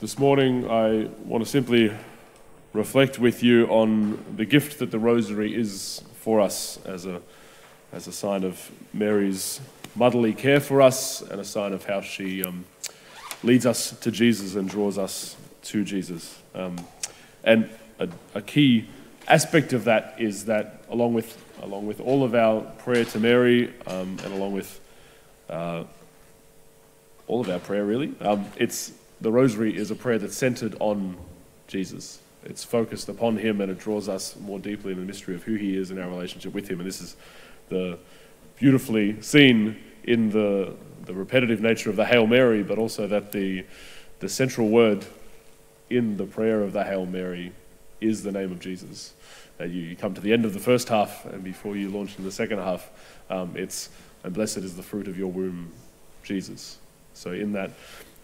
This morning, I want to simply reflect with you on the gift that the rosary is for us as a, as a sign of Mary's motherly care for us and a sign of how she um, leads us to Jesus and draws us to Jesus. Um, and a, a key aspect of that is that, along with, along with all of our prayer to Mary um, and along with uh, all of our prayer, really, um, it's, the rosary is a prayer that's centered on Jesus. It's focused upon Him and it draws us more deeply in the mystery of who He is and our relationship with Him. And this is the beautifully seen in the, the repetitive nature of the Hail Mary, but also that the, the central word in the prayer of the Hail Mary is the name of Jesus. Uh, you, you, come to the end of the first half, and before you launch into the second half, um, it's, and blessed is the fruit of your womb, Jesus. So, in that,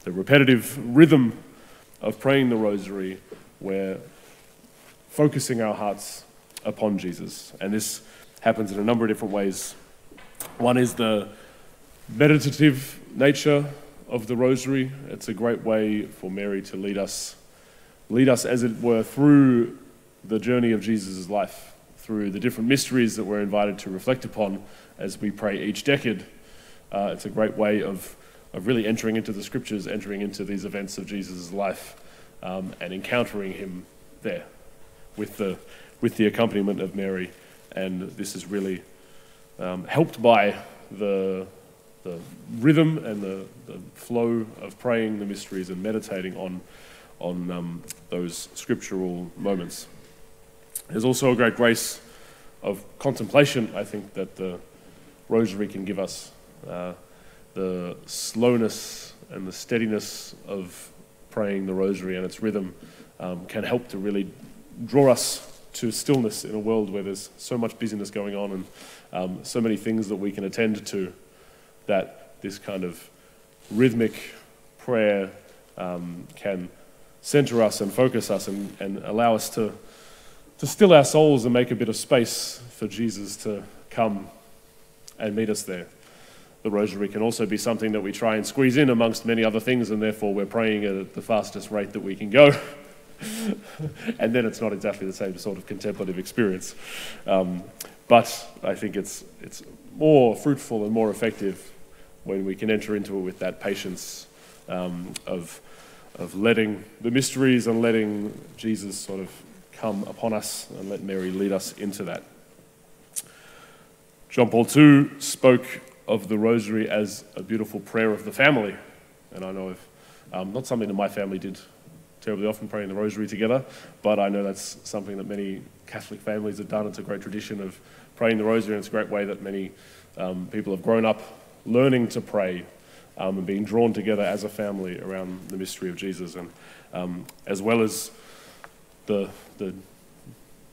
the repetitive rhythm of praying the rosary, we're focusing our hearts upon Jesus. And this happens in a number of different ways. One is the meditative nature of the rosary. It's a great way for Mary to lead us, lead us as it were, through the journey of Jesus' life, through the different mysteries that we're invited to reflect upon as we pray each decade. Uh, it's a great way of, of really entering into the scriptures, entering into these events of Jesus' life, um, and encountering him there with the, with the accompaniment of Mary. And this is really um, helped by the, the rhythm and the, the flow of praying the mysteries and meditating on, on um, those scriptural moments. There's also a great grace of contemplation, I think, that the rosary can give us. Uh, the slowness and the steadiness of praying the rosary and its rhythm um, can help to really draw us to stillness in a world where there's so much busyness going on and um, so many things that we can attend to that this kind of rhythmic prayer um, can center us and focus us and, and allow us to, to still our souls and make a bit of space for Jesus to come and meet us there. The rosary can also be something that we try and squeeze in amongst many other things, and therefore we're praying at the fastest rate that we can go. and then it's not exactly the same sort of contemplative experience. Um, but I think it's, it's more fruitful and more effective when we can enter into it with that patience um, of, of letting the mysteries and letting Jesus sort of come upon us and let Mary lead us into that. John Paul II spoke of the rosary as a beautiful prayer of the family. And I know if, um, not something that my family did terribly often, praying the rosary together, but I know that's something that many Catholic families have done. It's a great tradition of praying the rosary, and it's a great way that many um, people have grown up learning to pray um, and being drawn together as a family around the mystery of Jesus, and um, as well as the the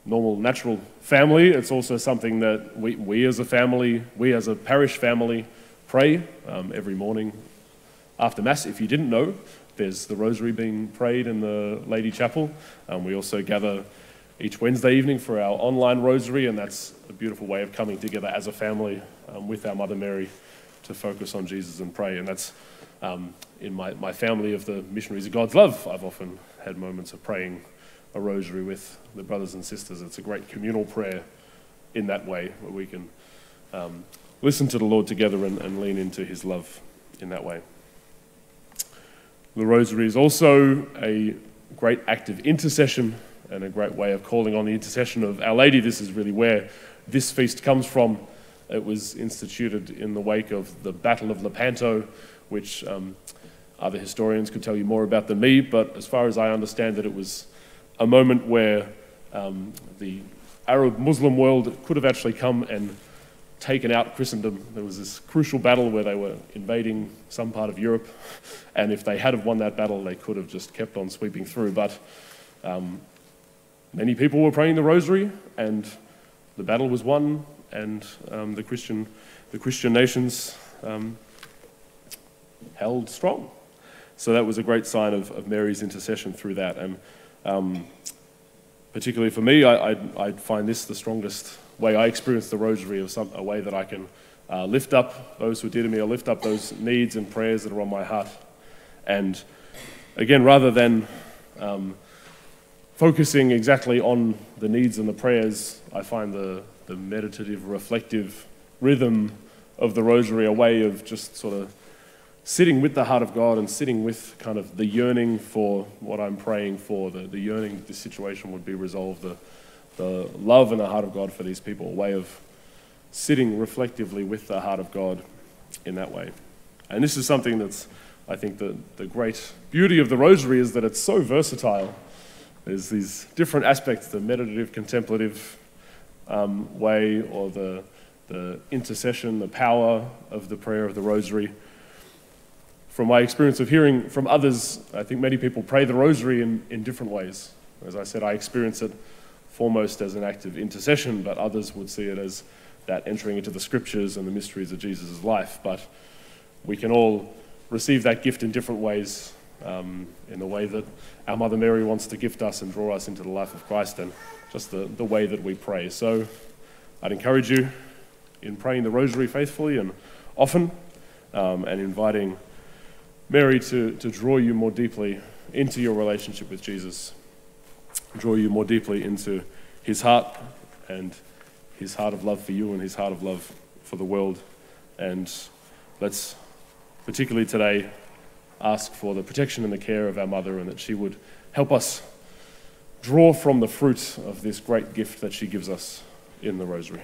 normal natural family, it's also something that we, we as a family, we as a parish family, pray um, every morning after Mass. If you didn't know, there's the rosary being prayed in the Lady Chapel. Um, we also gather each Wednesday evening for our online rosary, and that's a beautiful way of coming together as a family um, with our Mother Mary to focus on Jesus and pray. And that's um, in my, my family of the Missionaries of God's Love. I've often had moments of praying a rosary with the brothers and sisters. It's a great communal prayer in that way where we can um, listen to the Lord together and, and lean into his love in that way. The rosary is also a great act of intercession and a great way of calling on the intercession of Our Lady. This is really where this feast comes from. It was instituted in the wake of the Battle of Lepanto, which um, other historians could tell you more about than me, but as far as I understand it, it was a moment where um, the Arab Muslim world could have actually come and taken out Christendom. There was this crucial battle where they were invading some part of Europe, and if they had have won that battle, they could have just kept on sweeping through. But um, many people were praying the rosary, and the battle was won, and um, the Christian, the Christian nations um, held strong. So that was a great sign of, of Mary's intercession through that, and um, particularly for me, I, I, I, find this the strongest way. I experience the rosary of some, a way that I can uh, lift up those who are dear to me, or lift up those needs and prayers that are on my heart, and again, rather than um, focusing exactly on the needs and the prayers, I find the, the meditative, reflective rhythm of the rosary a way of just sort of sitting with the heart of God and sitting with kind of the yearning for what I'm praying for, the, the yearning that this situation would be resolved, the, the love and the heart of God for these people, a way of sitting reflectively with the heart of God in that way. And this is something that's, I think, the, the great beauty of the rosary is that it's so versatile. There's these different aspects the meditative, contemplative um, way, or the, the intercession, the power of the prayer of the rosary. From my experience of hearing from others, I think many people pray the rosary in, in different ways. As I said, I experience it foremost as an act of intercession, but others would see it as that entering into the scriptures and the mysteries of Jesus' life. But we can all receive that gift in different ways, um, in the way that our Mother Mary wants to gift us and draw us into the life of Christ, and just the, the way that we pray. So I'd encourage you in praying the rosary faithfully and often, um, and inviting Mary to, to draw you more deeply into your relationship with Jesus, draw you more deeply into his heart and his heart of love for you and his heart of love for the world. And let's, particularly today, ask for the protection and the care of our mother and that she would help us draw from the fruit of this great gift that she gives us in the Rosary.